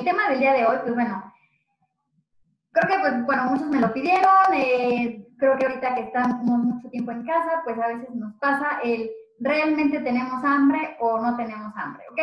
el tema del día de hoy, pues bueno, creo que, pues bueno, muchos me lo pidieron. Eh, creo que ahorita que estamos mucho tiempo en casa, pues a veces nos pasa el realmente tenemos hambre o no tenemos hambre, ¿ok?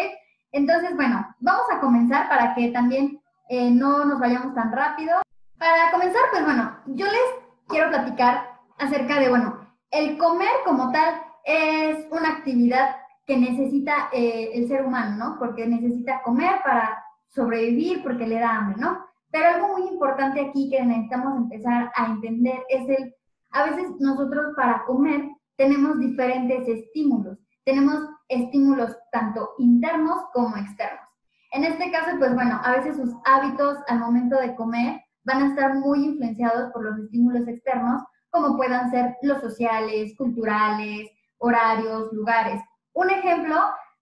Entonces, bueno, vamos a comenzar para que también eh, no nos vayamos tan rápido. Para comenzar, pues bueno, yo les quiero platicar acerca de, bueno, el comer como tal es una actividad que necesita eh, el ser humano, ¿no? Porque necesita comer para sobrevivir, porque le da hambre, ¿no? Pero algo muy importante aquí que necesitamos empezar a entender es el, a veces nosotros para comer tenemos diferentes estímulos. Tenemos estímulos tanto internos como externos. En este caso, pues bueno, a veces sus hábitos al momento de comer van a estar muy influenciados por los estímulos externos, como puedan ser los sociales, culturales, horarios, lugares. Un ejemplo,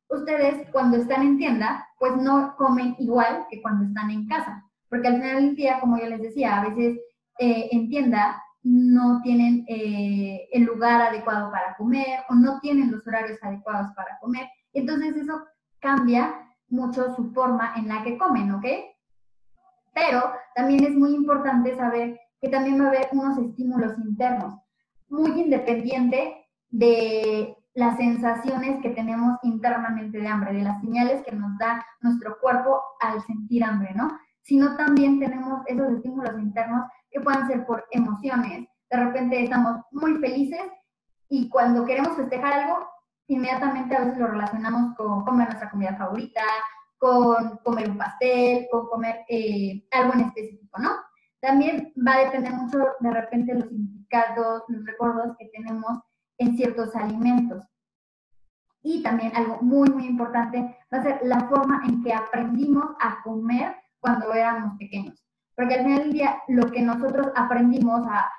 ustedes cuando están en tienda, pues no comen igual que cuando están en casa, porque al final del día, como yo les decía, a veces eh, en tienda no tienen eh, el lugar adecuado para comer o no tienen los horarios adecuados para comer. Entonces eso cambia mucho su forma en la que comen, ¿ok? Pero también es muy importante saber que también va a haber unos estímulos internos, muy independiente de las sensaciones que tenemos internamente de hambre, de las señales que nos da nuestro cuerpo al sentir hambre, ¿no? Sino también tenemos esos estímulos internos que pueden ser por emociones. De repente estamos muy felices y cuando queremos festejar algo, inmediatamente a veces lo relacionamos con comer nuestra comida favorita, con comer un pastel, con comer eh, algo en específico, ¿no? También va a depender mucho de repente los significados, los recuerdos que tenemos en ciertos alimentos. Y también algo muy, muy importante va a ser la forma en que aprendimos a comer cuando éramos pequeños. Porque al final del día, lo que nosotros aprendimos a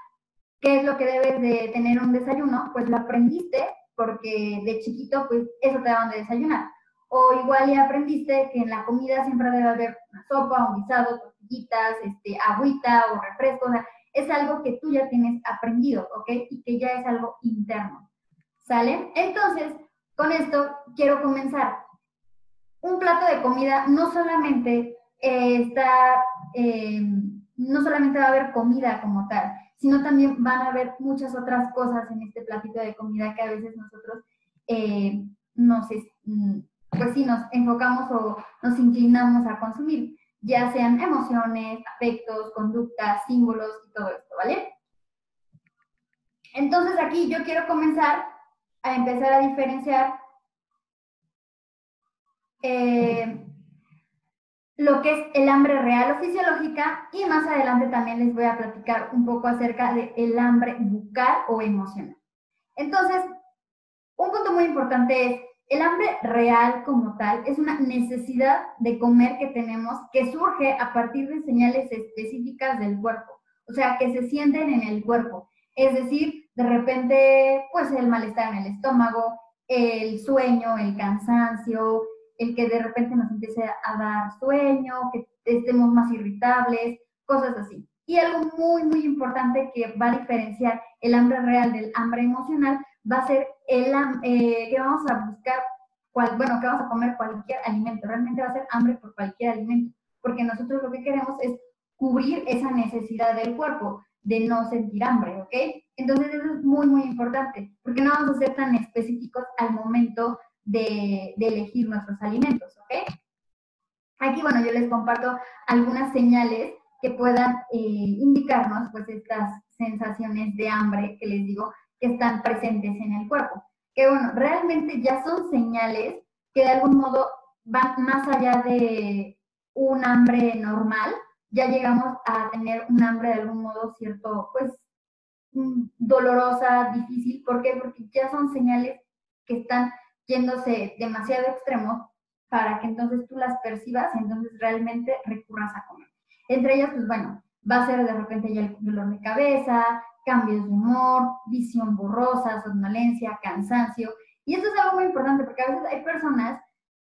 qué es lo que debes de tener un desayuno, pues lo aprendiste porque de chiquito, pues eso te daban de desayunar. O igual ya aprendiste que en la comida siempre debe haber una sopa, un guisado, tortillitas, este, agüita o refresco. O sea, es algo que tú ya tienes aprendido, ¿ok? Y que ya es algo interno. ¿Sale? Entonces, con esto quiero comenzar. Un plato de comida no solamente eh, está, eh, no solamente va a haber comida como tal, sino también van a haber muchas otras cosas en este platito de comida que a veces nosotros eh, nos, mm, pues sí, nos enfocamos o nos inclinamos a consumir ya sean emociones, afectos, conductas, símbolos y todo esto, ¿vale? Entonces aquí yo quiero comenzar a empezar a diferenciar eh, lo que es el hambre real o fisiológica y más adelante también les voy a platicar un poco acerca del el hambre bucal o emocional. Entonces, un punto muy importante es el hambre real como tal es una necesidad de comer que tenemos que surge a partir de señales específicas del cuerpo, o sea, que se sienten en el cuerpo. Es decir, de repente, pues el malestar en el estómago, el sueño, el cansancio, el que de repente nos empiece a dar sueño, que estemos más irritables, cosas así. Y algo muy, muy importante que va a diferenciar el hambre real del hambre emocional va a ser el, eh, que vamos a buscar, cual, bueno, que vamos a comer cualquier alimento. Realmente va a ser hambre por cualquier alimento, porque nosotros lo que queremos es cubrir esa necesidad del cuerpo de no sentir hambre, ¿ok? Entonces eso es muy, muy importante, porque no vamos a ser tan específicos al momento de, de elegir nuestros alimentos, ¿ok? Aquí, bueno, yo les comparto algunas señales que puedan eh, indicarnos, pues, estas sensaciones de hambre que les digo que están presentes en el cuerpo. Que bueno, realmente ya son señales que de algún modo van más allá de un hambre normal, ya llegamos a tener un hambre de algún modo cierto, pues mm, dolorosa, difícil. ¿Por qué? Porque ya son señales que están yéndose demasiado extremos para que entonces tú las percibas y entonces realmente recurras a comer. Entre ellas, pues bueno, va a ser de repente ya el dolor de cabeza, cambios de humor, visión borrosa, somnolencia, cansancio. Y esto es algo muy importante porque a veces hay personas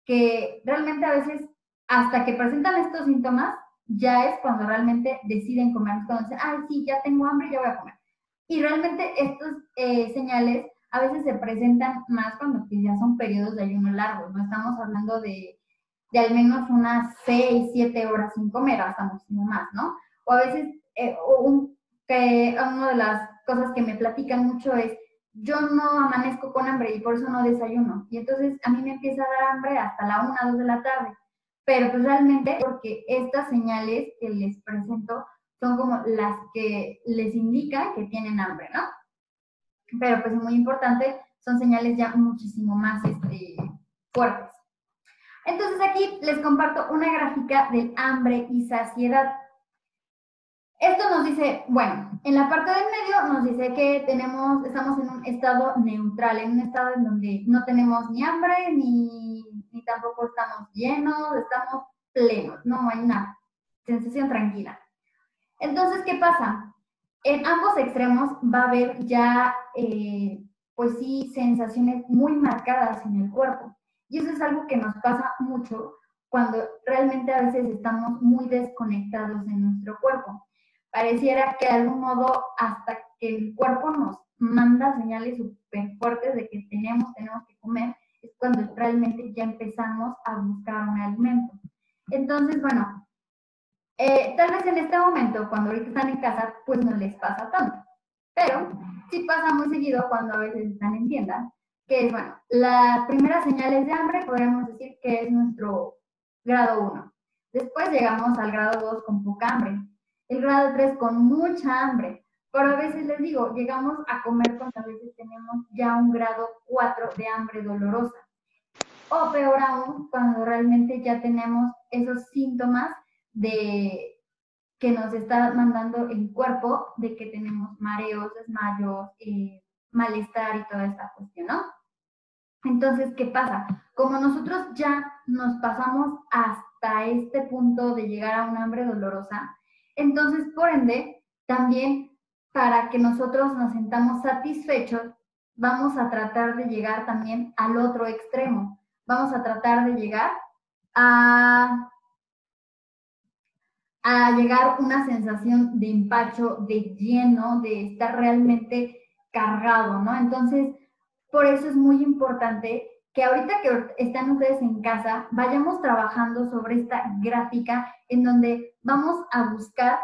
que realmente a veces hasta que presentan estos síntomas, ya es cuando realmente deciden comer, cuando dicen, ay, sí, ya tengo hambre, ya voy a comer. Y realmente estos eh, señales a veces se presentan más cuando ya son periodos de ayuno largo, no estamos hablando de de al menos unas 6, 7 horas sin comer, hasta muchísimo más, ¿no? O a veces, eh, un, que una de las cosas que me platican mucho es, yo no amanezco con hambre y por eso no desayuno. Y entonces a mí me empieza a dar hambre hasta la 1, 2 de la tarde. Pero pues realmente porque estas señales que les presento son como las que les indican que tienen hambre, ¿no? Pero pues muy importante, son señales ya muchísimo más este, fuertes. Entonces aquí les comparto una gráfica del hambre y saciedad. Esto nos dice, bueno, en la parte del medio nos dice que tenemos, estamos en un estado neutral, en un estado en donde no tenemos ni hambre ni, ni tampoco estamos llenos, estamos plenos, no hay una sensación tranquila. Entonces, ¿qué pasa? En ambos extremos va a haber ya, eh, pues sí, sensaciones muy marcadas en el cuerpo. Y eso es algo que nos pasa mucho cuando realmente a veces estamos muy desconectados de nuestro cuerpo pareciera que de algún modo hasta que el cuerpo nos manda señales súper fuertes de que tenemos, tenemos que comer, es cuando realmente ya empezamos a buscar un alimento. Entonces, bueno, eh, tal vez en este momento, cuando ahorita están en casa, pues no les pasa tanto. Pero sí pasa muy seguido cuando a veces están en tienda, que es, bueno, las primeras señales de hambre podríamos decir que es nuestro grado 1. Después llegamos al grado 2 con poca hambre el grado 3 con mucha hambre. Pero a veces les digo, llegamos a comer cuando a veces tenemos ya un grado 4 de hambre dolorosa. O peor aún, cuando realmente ya tenemos esos síntomas de que nos está mandando el cuerpo de que tenemos mareos, desmayos, eh, malestar y toda esta cuestión, ¿no? Entonces, ¿qué pasa? Como nosotros ya nos pasamos hasta este punto de llegar a un hambre dolorosa, entonces, por ende, también para que nosotros nos sentamos satisfechos, vamos a tratar de llegar también al otro extremo. Vamos a tratar de llegar a, a llegar una sensación de empacho, de lleno, de estar realmente cargado, ¿no? Entonces, por eso es muy importante que ahorita que están ustedes en casa, vayamos trabajando sobre esta gráfica en donde vamos a buscar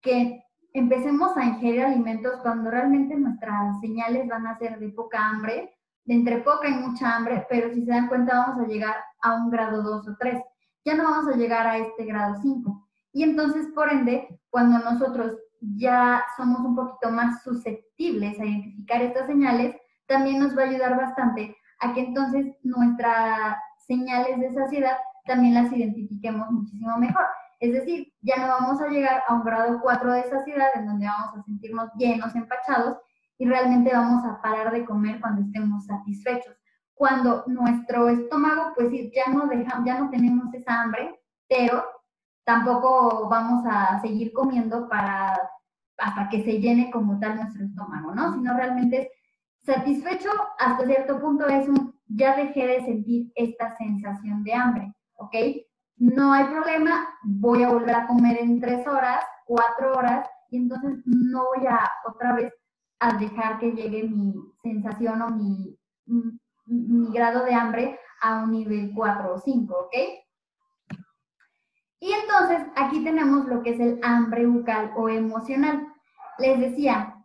que empecemos a ingerir alimentos cuando realmente nuestras señales van a ser de poca hambre, de entre poca y mucha hambre, pero si se dan cuenta vamos a llegar a un grado 2 o 3. Ya no vamos a llegar a este grado 5. Y entonces, por ende, cuando nosotros ya somos un poquito más susceptibles a identificar estas señales, también nos va a ayudar bastante a que entonces nuestras señales de saciedad también las identifiquemos muchísimo mejor. Es decir, ya no vamos a llegar a un grado 4 de saciedad en donde vamos a sentirnos llenos, empachados y realmente vamos a parar de comer cuando estemos satisfechos. Cuando nuestro estómago, pues ya no, deja, ya no tenemos esa hambre, pero tampoco vamos a seguir comiendo para hasta que se llene como tal nuestro estómago, ¿no? Sino realmente es Satisfecho hasta cierto punto es un, ya dejé de sentir esta sensación de hambre, ¿ok? No hay problema, voy a volver a comer en tres horas, cuatro horas, y entonces no voy a otra vez a dejar que llegue mi sensación o mi, mi, grado de hambre a un nivel 4 o 5, ¿ok? Y entonces aquí tenemos lo que es el hambre bucal o emocional. Les decía,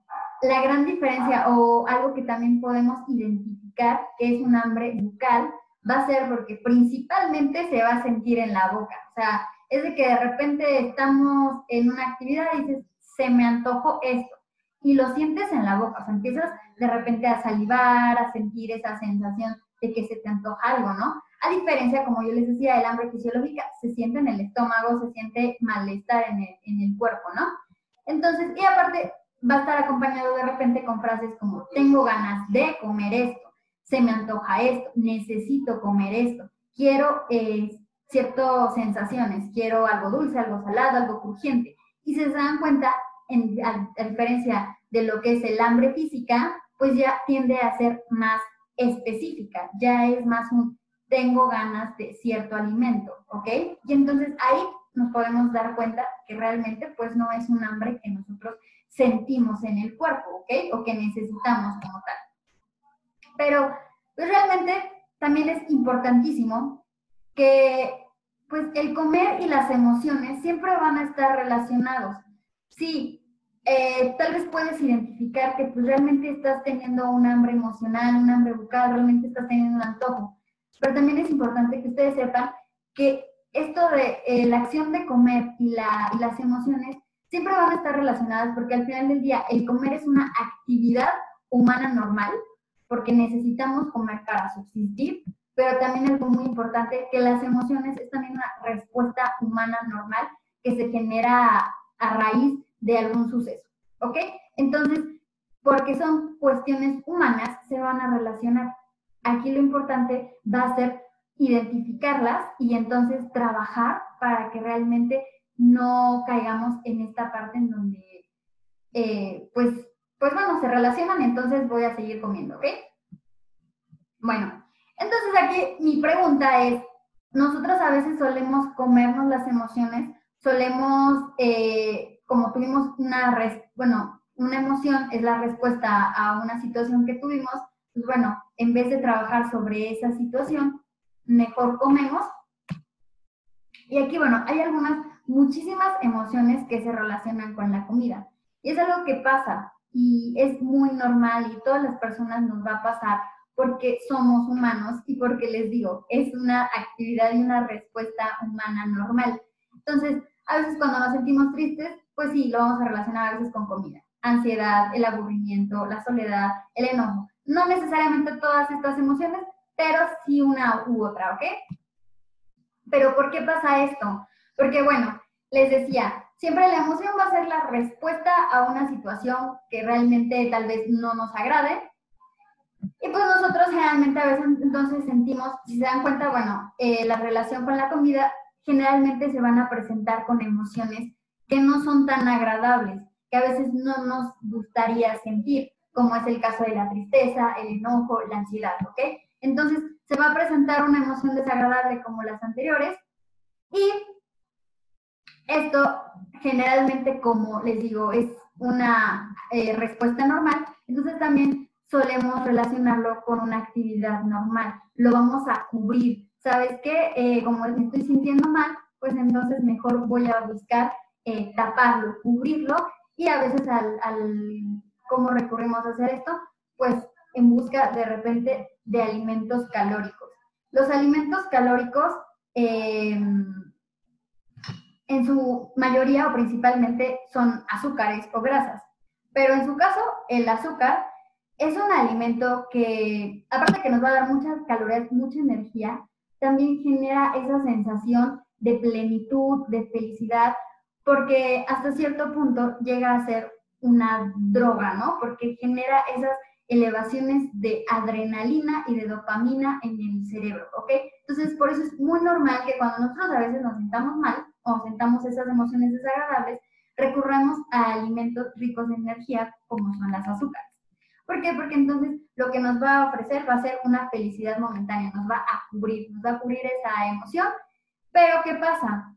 la gran diferencia o algo que también podemos identificar que es un hambre bucal va a ser porque principalmente se va a sentir en la boca. O sea, es de que de repente estamos en una actividad y dices, se me antojó esto. Y lo sientes en la boca. O sea, empiezas de repente a salivar, a sentir esa sensación de que se te antoja algo, ¿no? A diferencia, como yo les decía, del hambre fisiológica, se siente en el estómago, se siente malestar en el, en el cuerpo, ¿no? Entonces, y aparte, va a estar acompañado de repente con frases como tengo ganas de comer esto, se me antoja esto, necesito comer esto, quiero eh, ciertas sensaciones, quiero algo dulce, algo salado, algo crujiente. Y si se dan cuenta, en, a, diferencia de lo que es el hambre física, pues ya tiende a ser más específica, ya es más un tengo ganas de cierto alimento, ¿ok? Y entonces ahí nos podemos dar cuenta que realmente pues no es un hambre que nosotros sentimos en el cuerpo, ¿ok? O que necesitamos como tal. Pero pues, realmente también es importantísimo que pues el comer y las emociones siempre van a estar relacionados. Sí, eh, tal vez puedes identificar que pues realmente estás teniendo un hambre emocional, un hambre bucal, realmente estás teniendo un antojo. Pero también es importante que ustedes sepan que esto de eh, la acción de comer y, la, y las emociones siempre van a estar relacionadas porque al final del día el comer es una actividad humana normal, porque necesitamos comer para subsistir, pero también algo muy importante, que las emociones es también una respuesta humana normal que se genera a raíz de algún suceso, ¿ok? Entonces, porque son cuestiones humanas, se van a relacionar. Aquí lo importante va a ser identificarlas y entonces trabajar para que realmente no caigamos en esta parte en donde, eh, pues, pues bueno, se relacionan, entonces voy a seguir comiendo, ¿ok? Bueno, entonces aquí mi pregunta es, nosotros a veces solemos comernos las emociones, solemos eh, como tuvimos una, bueno, una emoción es la respuesta a una situación que tuvimos, pues bueno, en vez de trabajar sobre esa situación, mejor comemos. Y aquí, bueno, hay algunas, muchísimas emociones que se relacionan con la comida. Y es algo que pasa y es muy normal y todas las personas nos va a pasar porque somos humanos y porque les digo, es una actividad y una respuesta humana normal. Entonces, a veces cuando nos sentimos tristes, pues sí, lo vamos a relacionar a veces con comida. Ansiedad, el aburrimiento, la soledad, el enojo. No necesariamente todas estas emociones, pero sí una u otra, ¿ok? Pero ¿por qué pasa esto? Porque bueno, les decía, siempre la emoción va a ser la respuesta a una situación que realmente tal vez no nos agrade. Y pues nosotros generalmente a veces entonces sentimos, si se dan cuenta, bueno, eh, la relación con la comida generalmente se van a presentar con emociones que no son tan agradables, que a veces no nos gustaría sentir, como es el caso de la tristeza, el enojo, la ansiedad, ¿ok? Entonces, se va a presentar una emoción desagradable como las anteriores y esto generalmente, como les digo, es una eh, respuesta normal, entonces también solemos relacionarlo con una actividad normal, lo vamos a cubrir. ¿Sabes qué? Eh, como me estoy sintiendo mal, pues entonces mejor voy a buscar eh, taparlo, cubrirlo y a veces al, ¿cómo recurrimos a hacer esto? Pues en busca de repente de alimentos calóricos. Los alimentos calóricos em, en su mayoría o principalmente son azúcares o grasas, pero en su caso el azúcar es un alimento que, aparte que nos va a dar muchas calorías, mucha energía, también genera esa sensación de plenitud, de felicidad, porque hasta cierto punto llega a ser una droga, ¿no? Porque genera esas elevaciones de adrenalina y de dopamina en el cerebro, ¿ok? Entonces, por eso es muy normal que cuando nosotros a veces nos sentamos mal o sentamos esas emociones desagradables, recurramos a alimentos ricos en energía como son las azúcares. ¿Por qué? Porque entonces lo que nos va a ofrecer va a ser una felicidad momentánea, nos va a cubrir, nos va a cubrir esa emoción. Pero ¿qué pasa?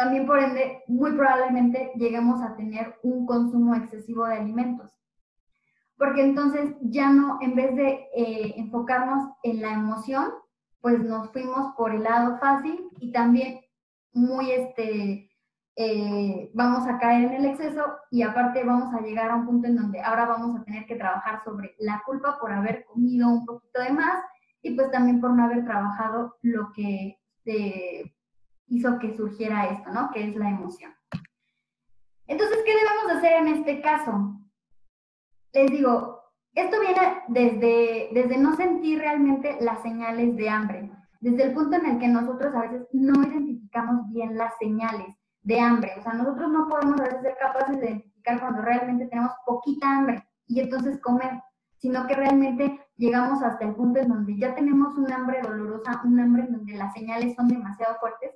también por ende, muy probablemente lleguemos a tener un consumo excesivo de alimentos. Porque entonces ya no, en vez de eh, enfocarnos en la emoción, pues nos fuimos por el lado fácil y también muy, este, eh, vamos a caer en el exceso y aparte vamos a llegar a un punto en donde ahora vamos a tener que trabajar sobre la culpa por haber comido un poquito de más y pues también por no haber trabajado lo que eh, hizo que surgiera esto, ¿no? Que es la emoción. Entonces, ¿qué debemos hacer en este caso? Les digo, esto viene desde, desde no sentir realmente las señales de hambre, desde el punto en el que nosotros a veces no identificamos bien las señales de hambre. O sea, nosotros no podemos a veces ser capaces de identificar cuando realmente tenemos poquita hambre y entonces comer, sino que realmente llegamos hasta el punto en donde ya tenemos un hambre dolorosa, un hambre en donde las señales son demasiado fuertes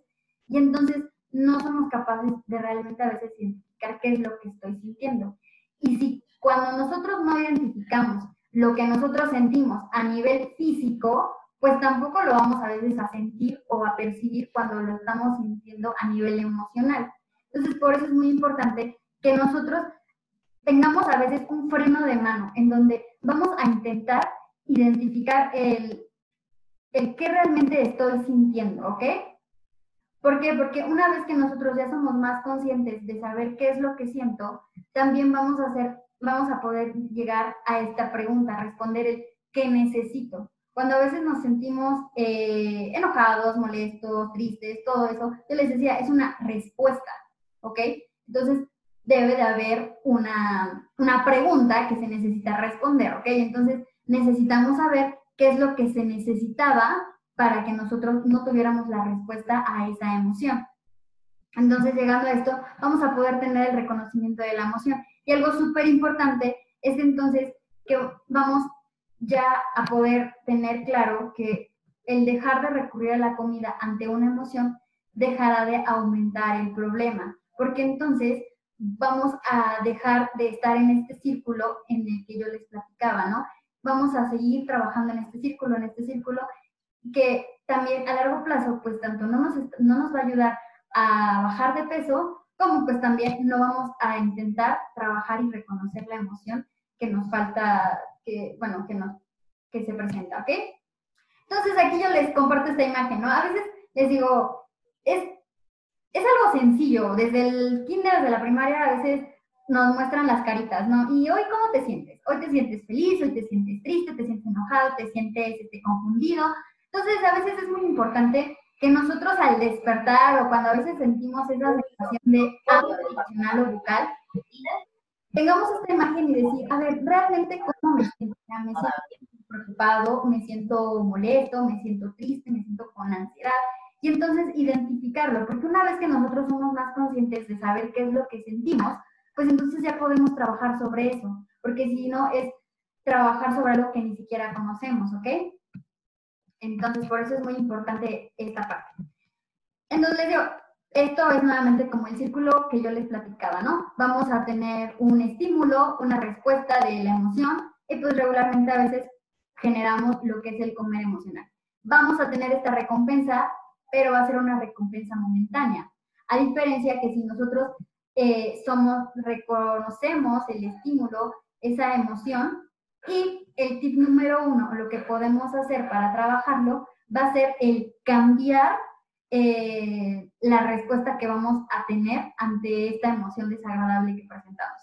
y entonces no somos capaces de realmente a veces identificar qué es lo que estoy sintiendo. Y si cuando nosotros no identificamos lo que nosotros sentimos a nivel físico, pues tampoco lo vamos a veces a sentir o a percibir cuando lo estamos sintiendo a nivel emocional. Entonces, por eso es muy importante que nosotros tengamos a veces un freno de mano en donde vamos a intentar identificar el, el qué realmente estoy sintiendo, ¿ok? ¿Por qué? Porque una vez que nosotros ya somos más conscientes de saber qué es lo que siento, también vamos a hacer, vamos a poder llegar a esta pregunta, responder el qué necesito. Cuando a veces nos sentimos eh, enojados, molestos, tristes, todo eso, yo les decía, es una respuesta, ¿ok? Entonces, debe de haber una, una pregunta que se necesita responder, ¿ok? Entonces, necesitamos saber qué es lo que se necesitaba para que nosotros no tuviéramos la respuesta a esa emoción. Entonces, llegando a esto, vamos a poder tener el reconocimiento de la emoción. Y algo súper importante es entonces que vamos ya a poder tener claro que el dejar de recurrir a la comida ante una emoción dejará de aumentar el problema, porque entonces vamos a dejar de estar en este círculo en el que yo les platicaba, ¿no? Vamos a seguir trabajando en este círculo, en este círculo, que también a largo plazo, pues tanto no nos, no nos va a ayudar a bajar de peso, como pues también no vamos a intentar trabajar y reconocer la emoción que nos falta, que, bueno, que, nos, que se presenta, ¿ok? Entonces aquí yo les comparto esta imagen, ¿no? A veces les digo, es, es algo sencillo, desde el kinder, desde la primaria, a veces nos muestran las caritas, ¿no? Y hoy, ¿cómo te sientes? Hoy te sientes feliz, hoy te sientes triste, te sientes enojado, te sientes este, confundido, entonces, a veces es muy importante que nosotros al despertar o cuando a veces sentimos esa sensación de hambre emocional o bucal, tengamos esta imagen y decir, a ver, realmente cómo me siento, me siento preocupado, me siento molesto, me siento triste, me siento con ansiedad. Y entonces identificarlo, porque una vez que nosotros somos más conscientes de saber qué es lo que sentimos, pues entonces ya podemos trabajar sobre eso, porque si no es trabajar sobre algo que ni siquiera conocemos, ¿ok? Entonces, por eso es muy importante esta parte. Entonces, digo, esto es nuevamente como el círculo que yo les platicaba, ¿no? Vamos a tener un estímulo, una respuesta de la emoción, y pues regularmente a veces generamos lo que es el comer emocional. Vamos a tener esta recompensa, pero va a ser una recompensa momentánea. A diferencia que si nosotros eh, somos, reconocemos el estímulo, esa emoción, y el tip número uno, lo que podemos hacer para trabajarlo, va a ser el cambiar eh, la respuesta que vamos a tener ante esta emoción desagradable que presentamos.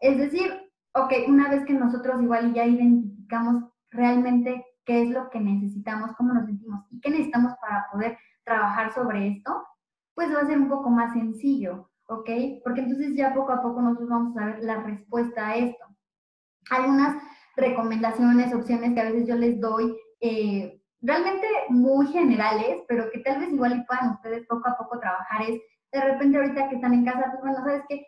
Es decir, ok, una vez que nosotros igual ya identificamos realmente qué es lo que necesitamos, cómo nos sentimos y qué necesitamos para poder trabajar sobre esto, pues va a ser un poco más sencillo, ¿ok? Porque entonces ya poco a poco nosotros vamos a ver la respuesta a esto. Algunas recomendaciones, opciones que a veces yo les doy, eh, realmente muy generales, pero que tal vez igual y puedan ustedes poco a poco trabajar es, de repente ahorita que están en casa, pues bueno, sabes que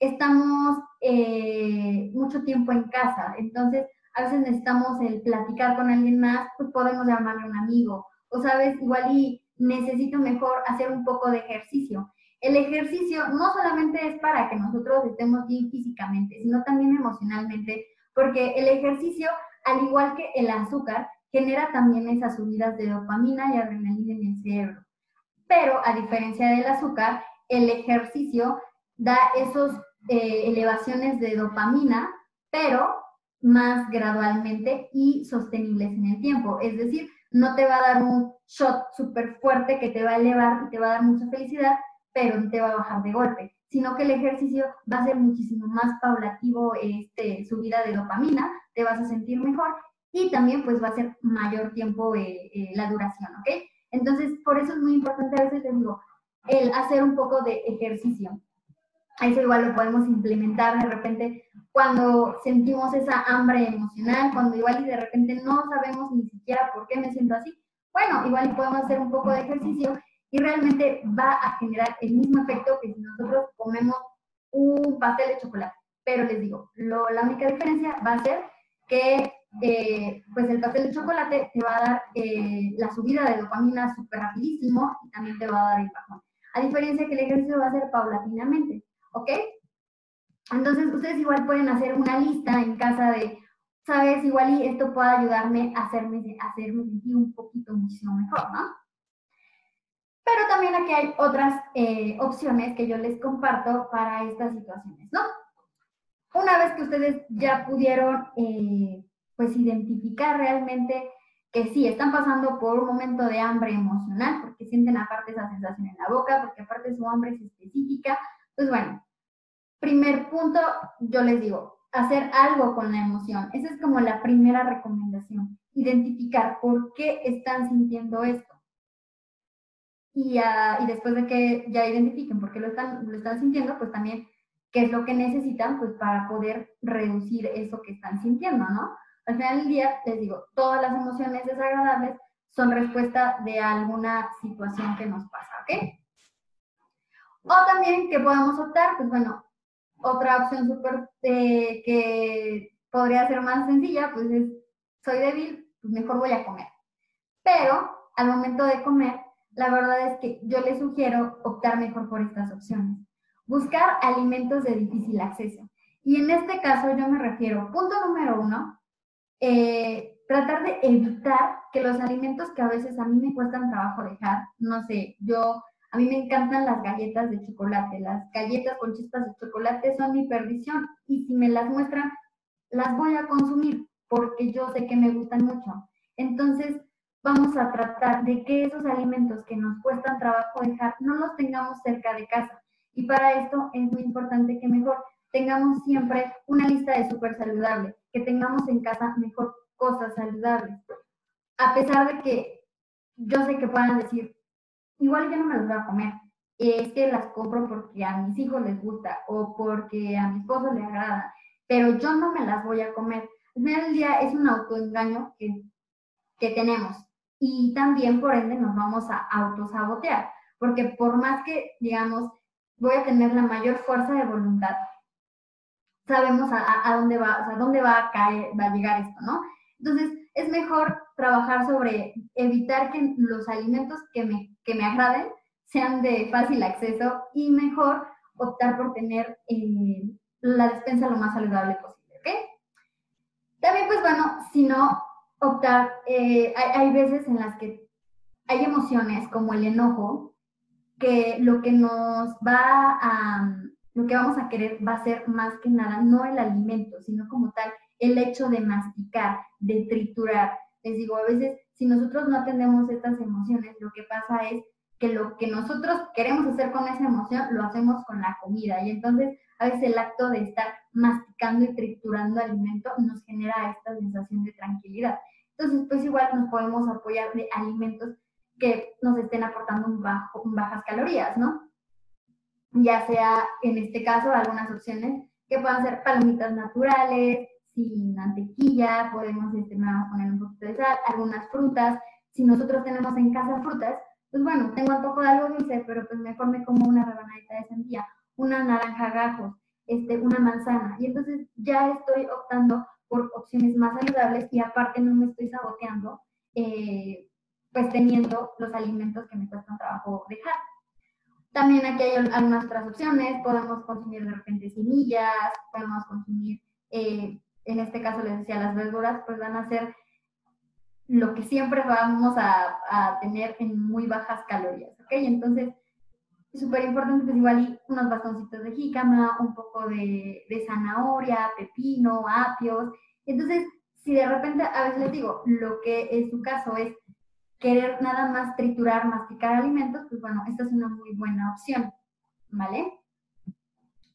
estamos eh, mucho tiempo en casa, entonces a veces necesitamos el platicar con alguien más, pues podemos llamarle a un amigo, o sabes, igual y necesito mejor hacer un poco de ejercicio. El ejercicio no solamente es para que nosotros estemos bien físicamente, sino también emocionalmente, porque el ejercicio, al igual que el azúcar, genera también esas subidas de dopamina y adrenalina en el cerebro. Pero a diferencia del azúcar, el ejercicio da esas eh, elevaciones de dopamina, pero más gradualmente y sostenibles en el tiempo. Es decir, no te va a dar un shot súper fuerte que te va a elevar y te va a dar mucha felicidad, pero no te va a bajar de golpe sino que el ejercicio va a ser muchísimo más paulativo este, subida de dopamina, te vas a sentir mejor y también pues va a ser mayor tiempo eh, eh, la duración, ¿ok? Entonces, por eso es muy importante, a veces les digo, el hacer un poco de ejercicio. Eso igual lo podemos implementar de repente cuando sentimos esa hambre emocional, cuando igual y de repente no sabemos ni siquiera por qué me siento así. Bueno, igual podemos hacer un poco de ejercicio y realmente va a generar el mismo efecto que si nosotros comemos un pastel de chocolate. Pero les digo, la única diferencia va a ser que eh, pues el pastel de chocolate te va a dar eh, la subida de dopamina súper rapidísimo y también te va a dar el bajón. A diferencia que el ejercicio va a ser paulatinamente, ¿ok? Entonces ustedes igual pueden hacer una lista en casa de, sabes, igual y esto puede ayudarme a hacerme, a hacerme sentir un poquito muchísimo mejor, ¿no? Pero también aquí hay otras eh, opciones que yo les comparto para estas situaciones, ¿no? Una vez que ustedes ya pudieron, eh, pues, identificar realmente que sí, están pasando por un momento de hambre emocional, porque sienten aparte esa sensación en la boca, porque aparte su hambre es específica. Pues bueno, primer punto, yo les digo, hacer algo con la emoción. Esa es como la primera recomendación, identificar por qué están sintiendo esto. Y, y después de que ya identifiquen por qué lo están, lo están sintiendo, pues también qué es lo que necesitan pues para poder reducir eso que están sintiendo, ¿no? Al final del día, les digo, todas las emociones desagradables son respuesta de alguna situación que nos pasa, ¿ok? O también que podemos optar, pues bueno, otra opción súper eh, que podría ser más sencilla, pues es, soy débil, pues mejor voy a comer. Pero al momento de comer, la verdad es que yo les sugiero optar mejor por estas opciones. Buscar alimentos de difícil acceso. Y en este caso yo me refiero, punto número uno, eh, tratar de evitar que los alimentos que a veces a mí me cuestan trabajo dejar, no sé, yo, a mí me encantan las galletas de chocolate, las galletas con chispas de chocolate son mi perdición y si me las muestran, las voy a consumir porque yo sé que me gustan mucho. Entonces, vamos a tratar de que esos alimentos que nos cuestan trabajo dejar no los tengamos cerca de casa. Y para esto es muy importante que mejor tengamos siempre una lista de súper saludable, que tengamos en casa mejor cosas saludables. A pesar de que yo sé que puedan decir, igual yo no me las voy a comer, es que las compro porque a mis hijos les gusta o porque a mi esposo le agrada, pero yo no me las voy a comer. Al final del día es un autoengaño que, que tenemos y también por ende nos vamos a autosabotear, porque por más que, digamos, voy a tener la mayor fuerza de voluntad, sabemos a, dónde va, o sea, dónde va a caer, va a llegar esto, ¿no? Entonces, es mejor trabajar sobre evitar que los alimentos que me, que me agraden sean de fácil acceso y mejor optar por tener eh, la despensa lo más saludable posible, ¿ok? También, pues bueno, si no, optar, eh, hay, hay veces en las que hay emociones como el enojo, que lo que nos va a, lo que vamos a querer va a ser más que nada no el alimento, sino como tal el hecho de masticar, de triturar. Les digo, a veces si nosotros no atendemos estas emociones, lo que pasa es que lo que nosotros queremos hacer con esa emoción lo hacemos con la comida y entonces a veces el acto de estar masticando y triturando alimento nos genera esta sensación de tranquilidad. Entonces, pues igual nos podemos apoyar de alimentos que nos estén aportando un bajo, bajas calorías, ¿no? Ya sea en este caso algunas opciones que puedan ser palomitas naturales, sin mantequilla, podemos este, poner un poquito de sal, algunas frutas. Si nosotros tenemos en casa frutas, pues bueno, tengo antojo de algo dulce, pero pues mejor me como una rebanadita de sandía, una naranja gajos, este, una manzana. Y entonces ya estoy optando por opciones más saludables y aparte no me estoy saboteando, eh, pues teniendo los alimentos que me cuestan trabajo dejar. También aquí hay algunas otras opciones, podemos consumir de repente semillas, podemos consumir, eh, en este caso les decía, las verduras, pues van a ser lo que siempre vamos a, tener en muy bajas calorías, ¿ok? Entonces, es súper importante, pues igual unos bastoncitos de jícama, un poco de, de zanahoria, pepino, apios. Entonces, si de repente, a veces les digo, lo que en su caso es querer nada más triturar, masticar alimentos, pues bueno, esta es una muy buena opción, ¿vale?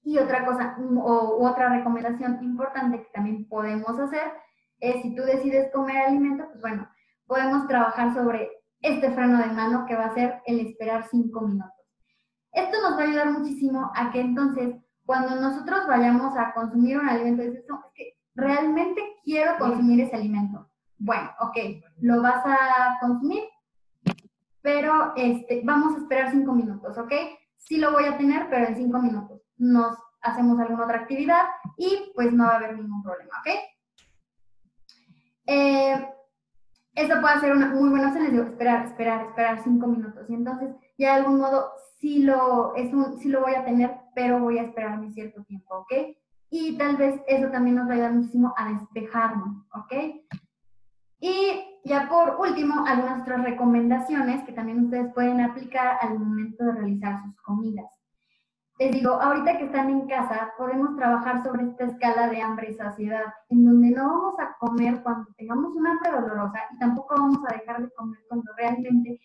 Y otra cosa, o otra recomendación importante que también podemos hacer es si tú decides comer alimento, pues bueno, podemos trabajar sobre este freno de mano que va a ser el esperar cinco minutos. Esto nos va a ayudar muchísimo a que entonces, cuando nosotros vayamos a consumir un alimento, es, es que realmente quiero consumir ese alimento bueno, ok, lo vas a consumir, pero este, vamos a esperar cinco minutos, ¿ok? Sí lo voy a tener, pero en cinco minutos. Nos hacemos alguna otra actividad y pues no va a haber ningún problema, ¿ok? Eh, eso puede ser una muy buena opción, les digo, esperar, esperar, esperar cinco minutos. Y entonces, ya de algún modo, sí lo, es un, sí lo voy a tener, pero voy a esperar un cierto tiempo, ¿ok? Y tal vez eso también nos va a ayudar muchísimo a despejarnos, ¿ok? Ya por último, algunas otras recomendaciones que también ustedes pueden aplicar al momento de realizar sus comidas. les digo, ahorita que están en casa, podemos trabajar sobre esta escala de hambre y saciedad, en donde no vamos a comer cuando tengamos una hambre dolorosa y tampoco vamos a dejar de comer cuando realmente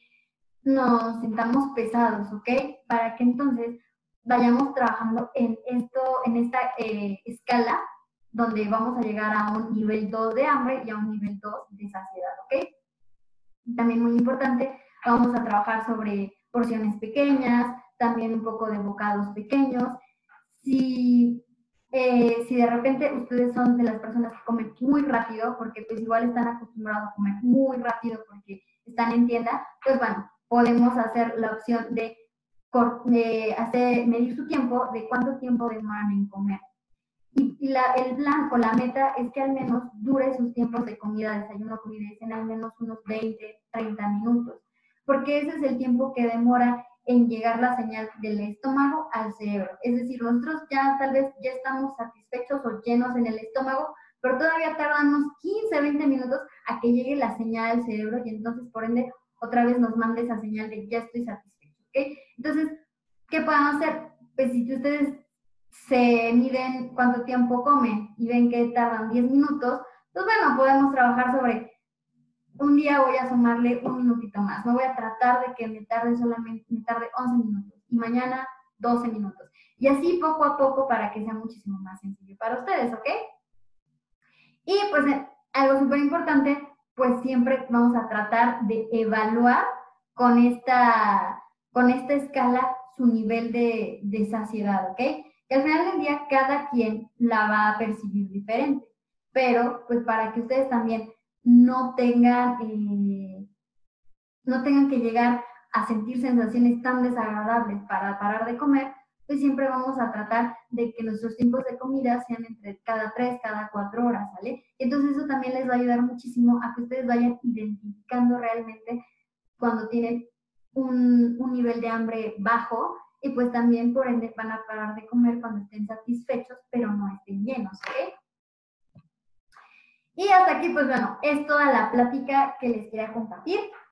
nos sintamos pesados, ¿ok? Para que entonces vayamos trabajando en esto, en esta eh, escala donde vamos a llegar a un nivel 2 de hambre y a un nivel 2 de saciedad, ¿ok? También muy importante, vamos a trabajar sobre porciones pequeñas, también un poco de bocados pequeños. Si, eh, si de repente ustedes son de las personas que comen muy rápido, porque pues igual están acostumbrados a comer muy rápido porque están en tienda, pues bueno, podemos hacer la opción de, hacer, medir su tiempo, de cuánto tiempo demoran en comer. Y, la, el plan o la meta es que al menos dure sus tiempos de comida, desayuno, comida y cena, al menos unos 20, 30 minutos, porque ese es el tiempo que demora en llegar la señal del estómago al cerebro. Es decir, nosotros ya tal vez ya estamos satisfechos o llenos en el estómago, pero todavía tardamos 15, 20 minutos a que llegue la señal al cerebro y entonces por ende otra vez nos manda esa señal de ya estoy satisfecho. ¿ok? Entonces, ¿qué podemos hacer? Pues si ustedes se miden cuánto tiempo comen y ven que tardan 10 minutos, pues bueno, podemos trabajar sobre un día voy a sumarle un minutito más. No voy a tratar de que me tarde solamente, me tarde 11 minutos y mañana 12 minutos. Y así poco a poco para que sea muchísimo más sencillo para ustedes, ¿ok? Y pues eh, algo súper importante, pues siempre vamos a tratar de evaluar con esta, con esta escala su nivel de, de saciedad, ¿ok? Al final del día cada quien la va a percibir diferente, pero pues para que ustedes también no tengan, eh, no tengan que llegar a sentir sensaciones tan desagradables para parar de comer, pues siempre vamos a tratar de que nuestros tiempos de comida sean entre cada tres, cada cuatro horas, ¿vale? Entonces eso también les va a ayudar muchísimo a que ustedes vayan identificando realmente cuando tienen un nivel de hambre bajo y pues también por ende van a parar de comer cuando estén satisfechos, pero no estén llenos, ¿ok? Y hasta aquí, pues bueno, es toda la plática que les quería compartir.